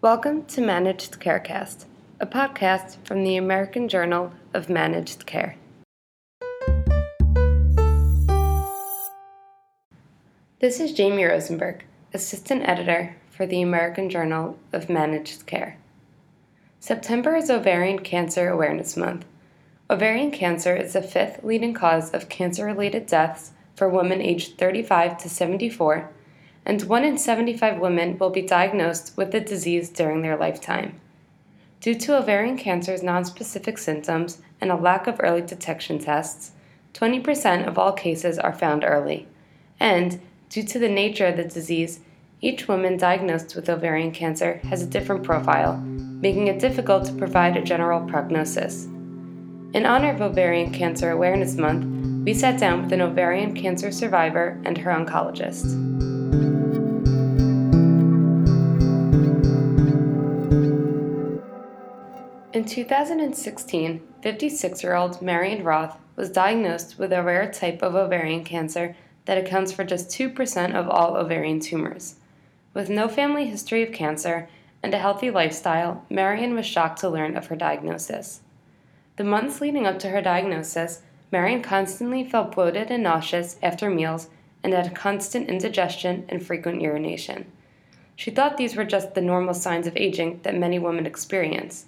Welcome to Managed Carecast, a podcast from the American Journal of Managed Care. This is Jamie Rosenberg, Assistant Editor for the American Journal of Managed Care. September is Ovarian Cancer Awareness Month. Ovarian cancer is the fifth leading cause of cancer related deaths for women aged 35 to 74, and 1 in 75 women will be diagnosed with the disease during their lifetime. Due to ovarian cancer's nonspecific symptoms and a lack of early detection tests, 20% of all cases are found early. And, due to the nature of the disease, each woman diagnosed with ovarian cancer has a different profile, making it difficult to provide a general prognosis. In honor of Ovarian Cancer Awareness Month, we sat down with an ovarian cancer survivor and her oncologist. In 2016, 56 year old Marion Roth was diagnosed with a rare type of ovarian cancer that accounts for just 2% of all ovarian tumors. With no family history of cancer and a healthy lifestyle, Marion was shocked to learn of her diagnosis. The months leading up to her diagnosis, Marion constantly felt bloated and nauseous after meals and had constant indigestion and frequent urination. She thought these were just the normal signs of aging that many women experience.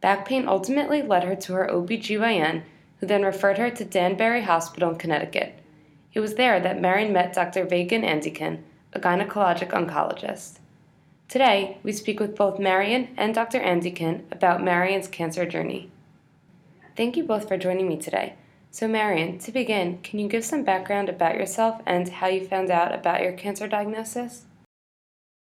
Back pain ultimately led her to her OBGYN, who then referred her to Danbury Hospital in Connecticut. It was there that Marion met Dr. Vaagn Andikyan, a gynecologic oncologist. Today, we speak with both Marion and Dr. Andikyan about Marion's cancer journey. Thank you both for joining me today. So, Marion, to begin, can you give some background about yourself and how you found out about your cancer diagnosis?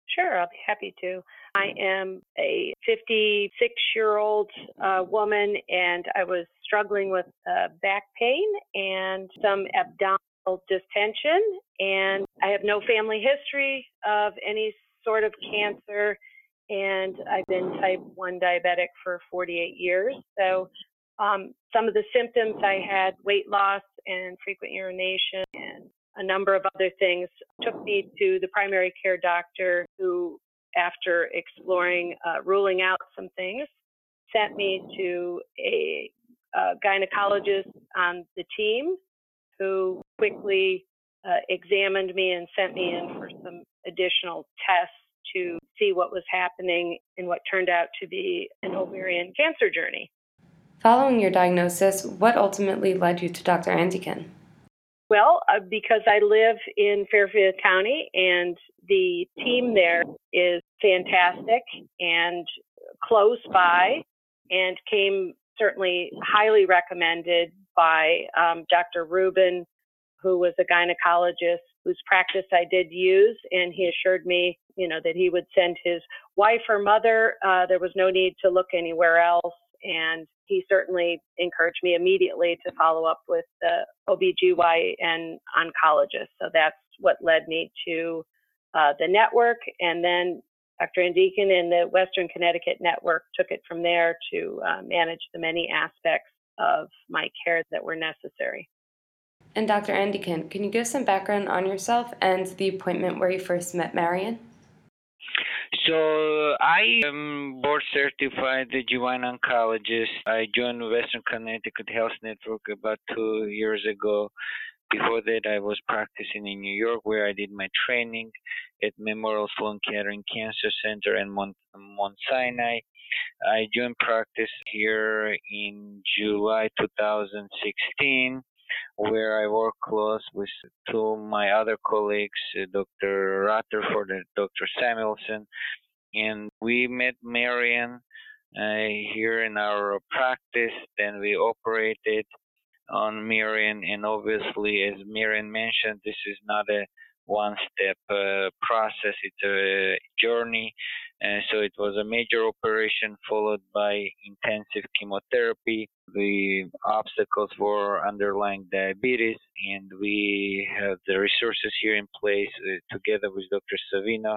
Sure, I'll be happy to. I am a 56 year old uh, woman and I was struggling with uh, back pain and some abdominal distension. And I have no family history of any sort of cancer. And I've been type 1 diabetic for 48 years. So um, some of the symptoms I had weight loss and frequent urination and a number of other things took me to the primary care doctor who, after exploring, uh, ruling out some things, sent me to a, a gynecologist on the team who quickly uh, examined me and sent me in for some additional tests to see what was happening in what turned out to be an ovarian cancer journey. Following your diagnosis, what ultimately led you to Dr. Andikyan? Well, uh, because I live in Fairfield County and the team there is fantastic and close by and came certainly highly recommended by um, Dr. Rubin, who was a gynecologist whose practice I did use, and he assured me, you know, that he would send his wife or mother. Uh, there was no need to look anywhere else, and he certainly encouraged me immediately to follow up with the OBGYN oncologist. So that's what led me to uh, the network. And then Dr. Andikyan and the Western Connecticut Network took it from there to uh, manage the many aspects of my care that were necessary. And Dr. Andikyan, can you give some background on yourself and the appointment where you first met Marion? So I am board certified GYN oncologist. I joined Western Connecticut Health Network about two years ago. Before that, I was practicing in New York, where I did my training at Memorial Sloan Kettering Cancer Center and Mount, Mount Sinai. I joined practice here in July 2016 where I work close with two of my other colleagues, uh, Dr. Rutherford and Dr. Samuelson, and we met Marion uh, here in our practice. Then we operated on Marion, and obviously, as Marion mentioned, this is not a one-step uh, process; it's a journey. Uh, so it was a major operation followed by intensive chemotherapy. The obstacles were underlying diabetes, and we have the resources here in place uh, together with Dr. Savino,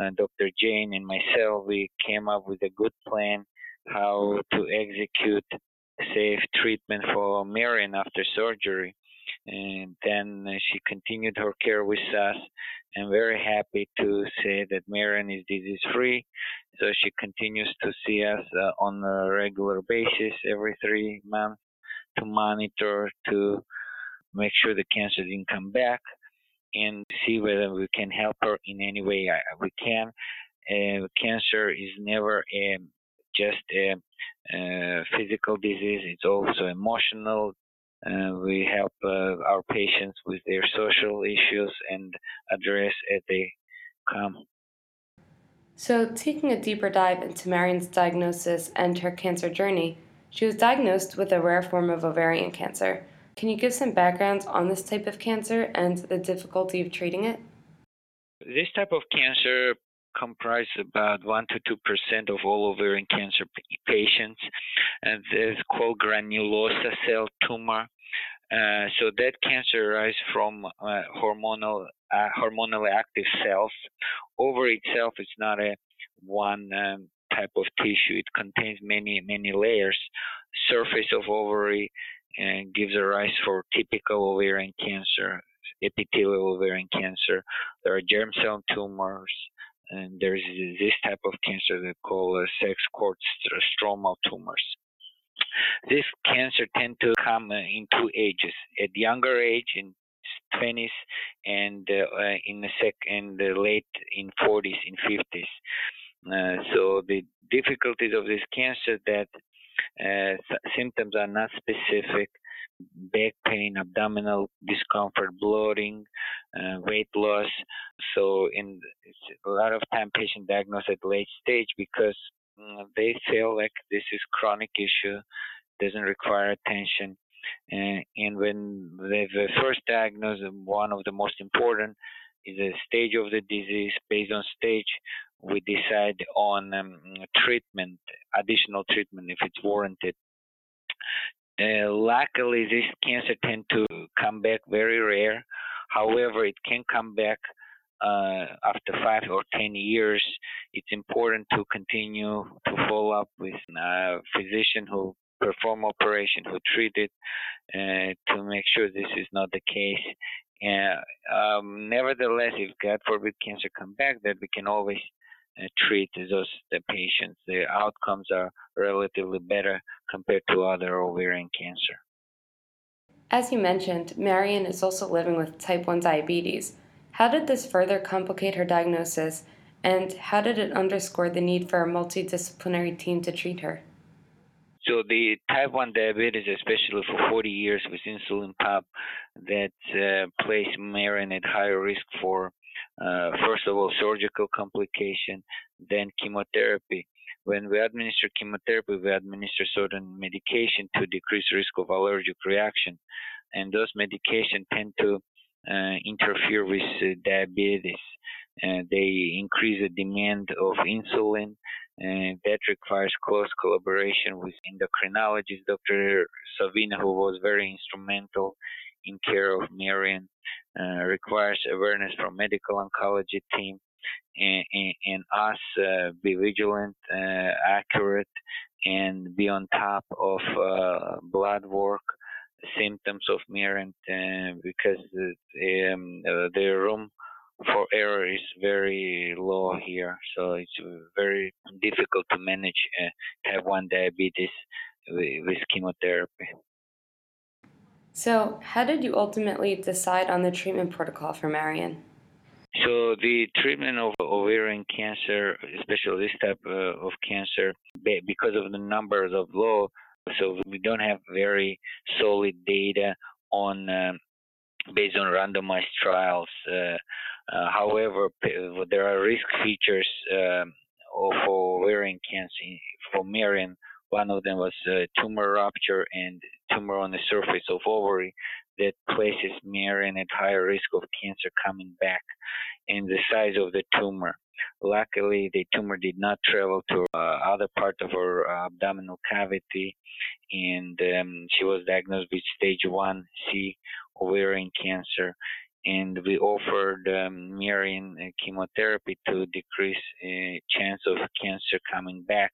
uh, Dr. Jane, and myself. We came up with a good plan how to execute safe treatment for Marion after surgery. And then she continued her care with us. I'm very happy to say that Marion is disease free. So she continues to see us uh, on a regular basis every three months to monitor, to make sure the cancer didn't come back, and see whether we can help her in any way we can. Uh, cancer is never a, just a, a, physical disease, it's also emotional. Uh, we help uh, our patients with their social issues and address as they come. So, taking a deeper dive into Marion's diagnosis and her cancer journey, she was diagnosed with a rare form of ovarian cancer. Can you give some background on this type of cancer and the difficulty of treating it? This type of cancer comprises about 1 to 2 percent of all ovarian cancer patients, and it's called granulosa cell tumor. Uh, so that cancer arises from uh, hormonal uh, hormonally active cells. Ovary itself is not a one um, type of tissue. It contains many many layers. Surface of ovary and gives a rise for typical ovarian cancer, epithelial ovarian cancer. There are germ cell tumors, and there's this type of cancer that called uh, sex cord stromal tumors. This cancer tend to come in two ages. At younger age, in 20s, and uh, in the sec the late in 40s, in 50s. Uh, so the difficulties of this cancer that uh, symptoms are not specific back pain, abdominal discomfort, bloating, uh, weight loss. So, in a lot of time, patient diagnosed at late stage because mm, they feel like this is chronic issue, doesn't require attention. Uh, and when they've first diagnosed, one of the most important is the stage of the disease. Based on stage, we decide on um, treatment, additional treatment if it's warranted. Uh, luckily, this cancer tend to come back very rare. However, it can come back uh, after five or ten years. It's important to continue to follow up with a physician who perform operation, who treat it, uh, to make sure this is not the case. And um, nevertheless, if God forbid cancer come back, that we can always uh, treat those the patients. The outcomes are relatively better compared to other ovarian cancer. As you mentioned, Marion is also living with type 1 diabetes. How did this further complicate her diagnosis, and how did it underscore the need for a multidisciplinary team to treat her? So the type 1 diabetes, especially for 40 years with insulin pump, that uh, place Marion at higher risk for uh, first of all, surgical complication, then chemotherapy. When we administer chemotherapy, we administer certain medication to decrease risk of allergic reaction, and those medications tend to uh, interfere with uh, diabetes. Uh, they increase the demand of insulin, and that requires close collaboration with endocrinologist Dr. Savina, who was very instrumental in care of Marion uh, requires awareness from medical oncology team and, us uh, be vigilant, uh, accurate, and be on top of uh, blood work symptoms of Marion because the, um, the room for error is very low here, so it's very difficult to manage uh, type 1 diabetes with chemotherapy. So, how did you ultimately decide on the treatment protocol for Marion? So, the treatment of ovarian cancer, especially this type uh, of cancer, because of the numbers of low, so we don't have very solid data on um, based on randomized trials. Uh, uh, however, there are risk features um, of ovarian cancer for Marion one of them was uh, tumor rupture and tumor on the surface of ovary that places Marion at higher risk of cancer coming back and the size of the tumor. Luckily, the tumor did not travel to uh, other part of her uh, abdominal cavity, and um, she was diagnosed with stage 1C ovarian cancer. And we offered um, Marion uh, chemotherapy to decrease uh, chance of cancer coming back.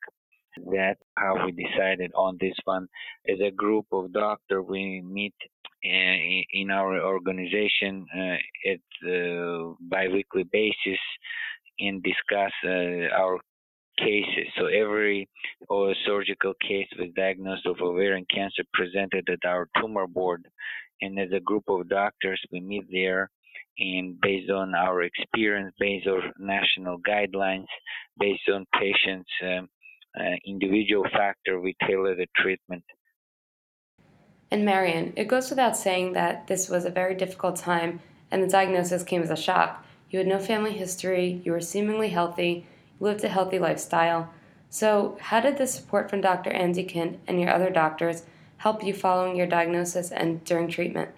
That's how we decided on this one. As a group of doctors, we meet in our organization uh, at uh, biweekly basis and discuss uh, our cases. So every uh, surgical case with diagnosis of ovarian cancer presented at our tumor board, and as a group of doctors, we meet there. And based on our experience, based on national guidelines, based on patients' um, individual factor, we tailor the treatment. And Marion, it goes without saying that this was a very difficult time and the diagnosis came as a shock. You had no family history, you were seemingly healthy, you lived a healthy lifestyle. So, how did the support from Dr. Andikyan and your other doctors help you following your diagnosis and during treatment?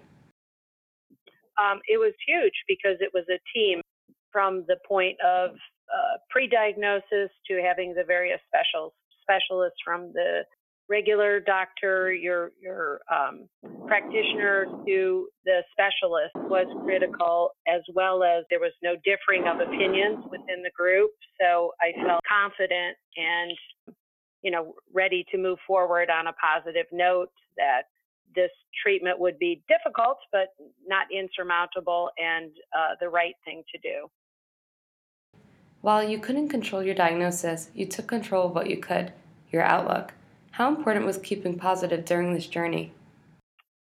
Um, it was huge because it was a team from the point of uh, pre-diagnosis to having the various special specialists from the regular doctor, your your um, practitioner to the specialist was critical, as well as there was no differing of opinions within the group. So I felt confident and you know ready to move forward on a positive note that this treatment would be difficult but not insurmountable and uh, the right thing to do. While you couldn't control your diagnosis, you took control of what you could, your outlook. How important was keeping positive during this journey?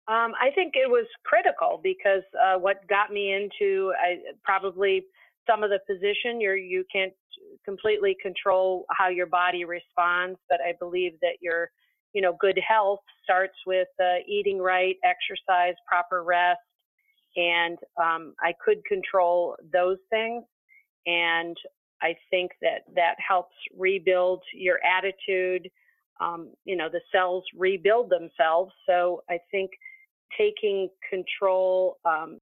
Um, I think it was critical because uh, what got me into I, probably some of the position you're you can't completely control how your body responds, but I believe that your you know good health starts with uh, eating right, exercise, proper rest, and um, I could control those things, and I think that that helps rebuild your attitude um, you know, the cells rebuild themselves. So I think taking control, um,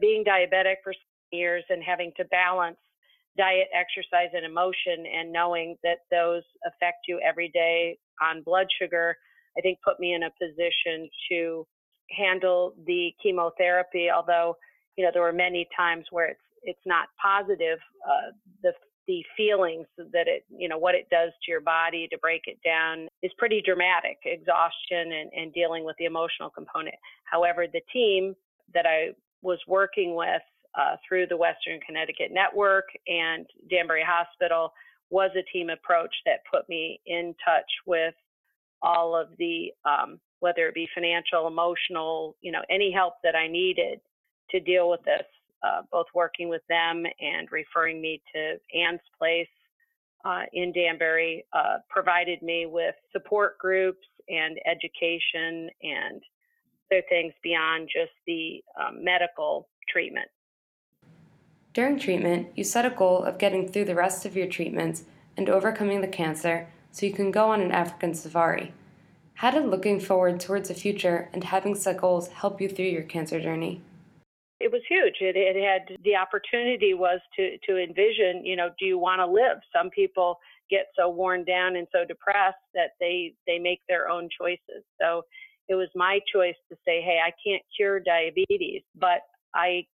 being diabetic for years and having to balance diet, exercise, and emotion, and knowing that those affect you every day on blood sugar, I think put me in a position to handle the chemotherapy. Although, you know, there were many times where it's it's not positive. Uh, the the feelings that it, you know, what it does to your body to break it down is pretty dramatic exhaustion and, and dealing with the emotional component. However, the team that I was working with uh, through the Western Connecticut Network and Danbury Hospital was a team approach that put me in touch with all of the, um, whether it be financial, emotional, you know, any help that I needed to deal with this uh, both working with them and referring me to Ann's Place uh, in Danbury, uh, provided me with support groups and education and other things beyond just the um, medical treatment. During treatment, you set a goal of getting through the rest of your treatments and overcoming the cancer so you can go on an African safari. How did looking forward towards the future and having set goals help you through your cancer journey? It was huge. It, it had the opportunity was to to envision, you know, do you want to live? Some people get so worn down and so depressed that they they make their own choices. So it was my choice to say, hey, I can't cure diabetes, but I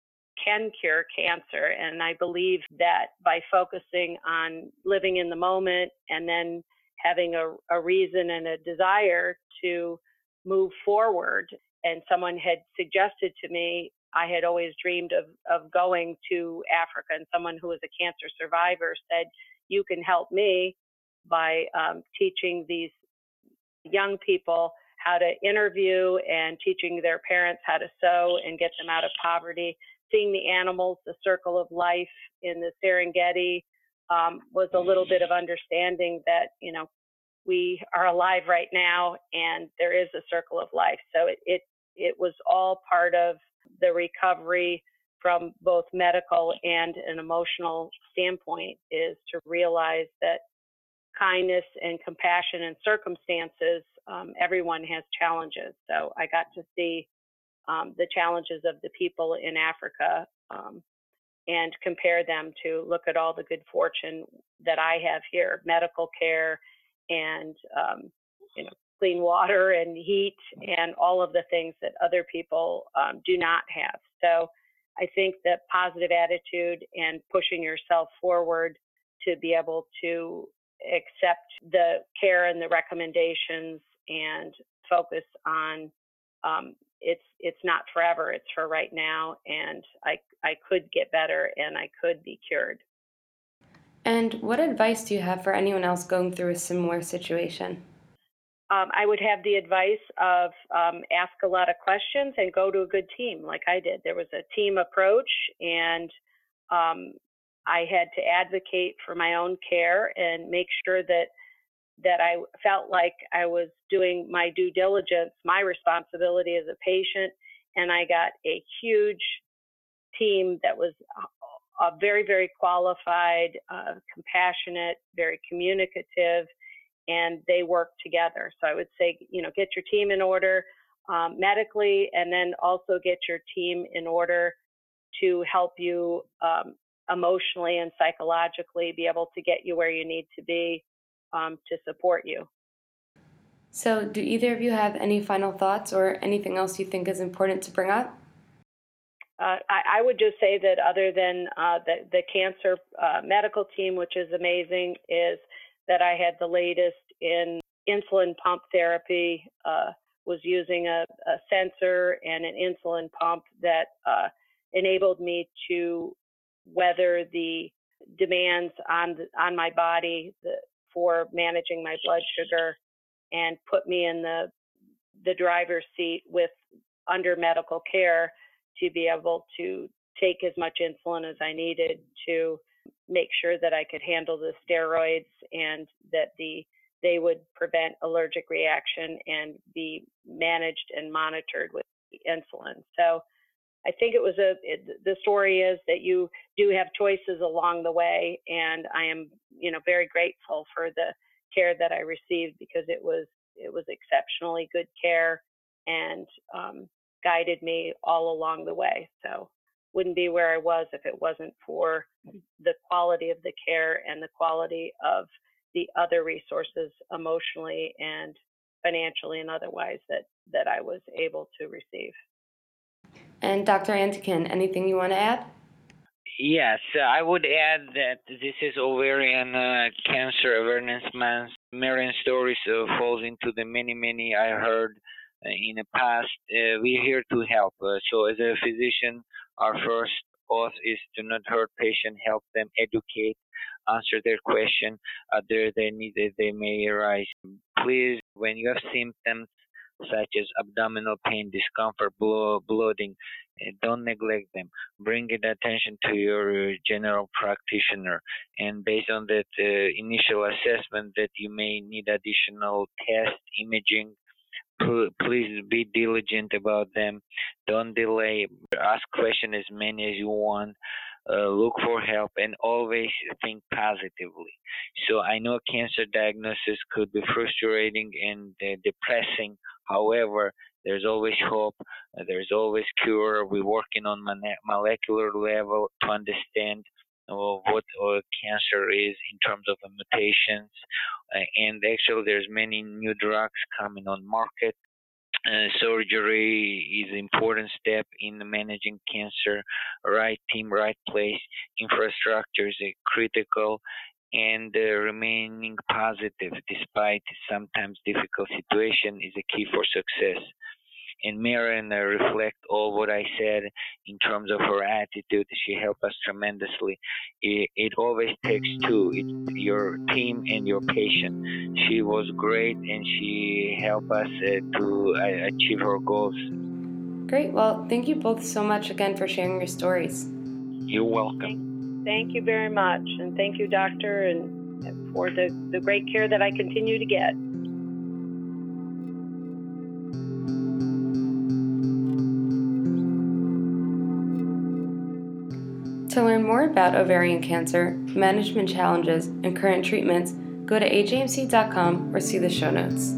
can cure cancer. And I believe that by focusing on living in the moment and then having a, a reason and a desire to move forward. And someone had suggested to me I had always dreamed of, of going to Africa. And someone who was a cancer survivor said, You can help me by um, teaching these young people how to interview and teaching their parents how to sew and get them out of poverty. Seeing the animals, the circle of life in the Serengeti um, was a little bit of understanding that, you know, we are alive right now and there is a circle of life. So it, it, it was all part of the recovery from both medical and an emotional standpoint is to realize that kindness and compassion and circumstances, um, everyone has challenges. So I got to see um, the challenges of the people in Africa um, and compare them to look at all the good fortune that I have here, medical care and um, you know clean water and heat and all of the things that other people um, do not have. So I think that positive attitude and pushing yourself forward to be able to accept the care and the recommendations and focus on um, it's it's not forever. It's for right now, and I I could get better and I could be cured. And what advice do you have for anyone else going through a similar situation? Um, I would have the advice of um, ask a lot of questions and go to a good team, like I did. There was a team approach, and um, I had to advocate for my own care and make sure that that I felt like I was doing my due diligence, my responsibility as a patient, and I got a huge team that was uh, very, very qualified, uh, compassionate, very communicative, and they work together. So I would say, you know, get your team in order um, medically, and then also get your team in order to help you um, emotionally and psychologically be able to get you where you need to be um, to support you. So, do either of you have any final thoughts or anything else you think is important to bring up? Uh, I, I, would just say that other than uh, the, the cancer uh, medical team, which is amazing, is that I had the latest in insulin pump therapy, uh, was using a, a, sensor and an insulin pump that uh, enabled me to weather the demands on on my body the, for managing my blood sugar and put me in the the driver's seat with under medical care to be able to take as much insulin as I needed to make sure that I could handle the steroids and that the they would prevent allergic reaction and be managed and monitored with insulin. So I think it was a it, the story is that you do have choices along the way, and I am you know very grateful for the care that I received because it was it was exceptionally good care and um, guided me all along the way. So wouldn't be where I was if it wasn't for the quality of the care and the quality of the other resources emotionally and financially and otherwise that that I was able to receive. And Dr. Andikyan, anything you want to add? Yes, I would add that this is ovarian uh, cancer awareness month. Marian stories uh, falls into the many, many I heard uh, in the past. Uh, we're here to help. Uh, so, as a physician, our first oath is to not hurt patient, help them educate, answer their question, other their needs they may arise. Please, when you have symptoms such as abdominal pain, discomfort, blow, bloating. Eh, don't neglect them. Bring it attention to your general practitioner, and based on that uh, initial assessment that you may need additional test imaging. Please be diligent about them. Don't delay. Ask questions as many as you want. Uh, look for help and always think positively. So I know cancer diagnosis could be frustrating and uh, depressing. However, there's always hope. Uh, there's always cure. We're working on molecular level to understand what uh, cancer is in terms of mutations. Uh, and actually, there's many new drugs coming on market uh, surgery is an important step in managing cancer. Right team, right place, infrastructure is critical, and uh, remaining positive despite sometimes difficult situation is a key for success and Marian uh, reflect all what I said in terms of her attitude. She helped us tremendously. It, it always takes two. It's your team and your patient. She was great and she helped us uh, to uh, achieve her goals. Great. Well, thank you both so much again for sharing your stories. You're welcome. Thank, thank you very much. And thank you, doctor, and for the, the great care that I continue to get. About ovarian cancer, management challenges, and current treatments, go to ajmc.com or see the show notes.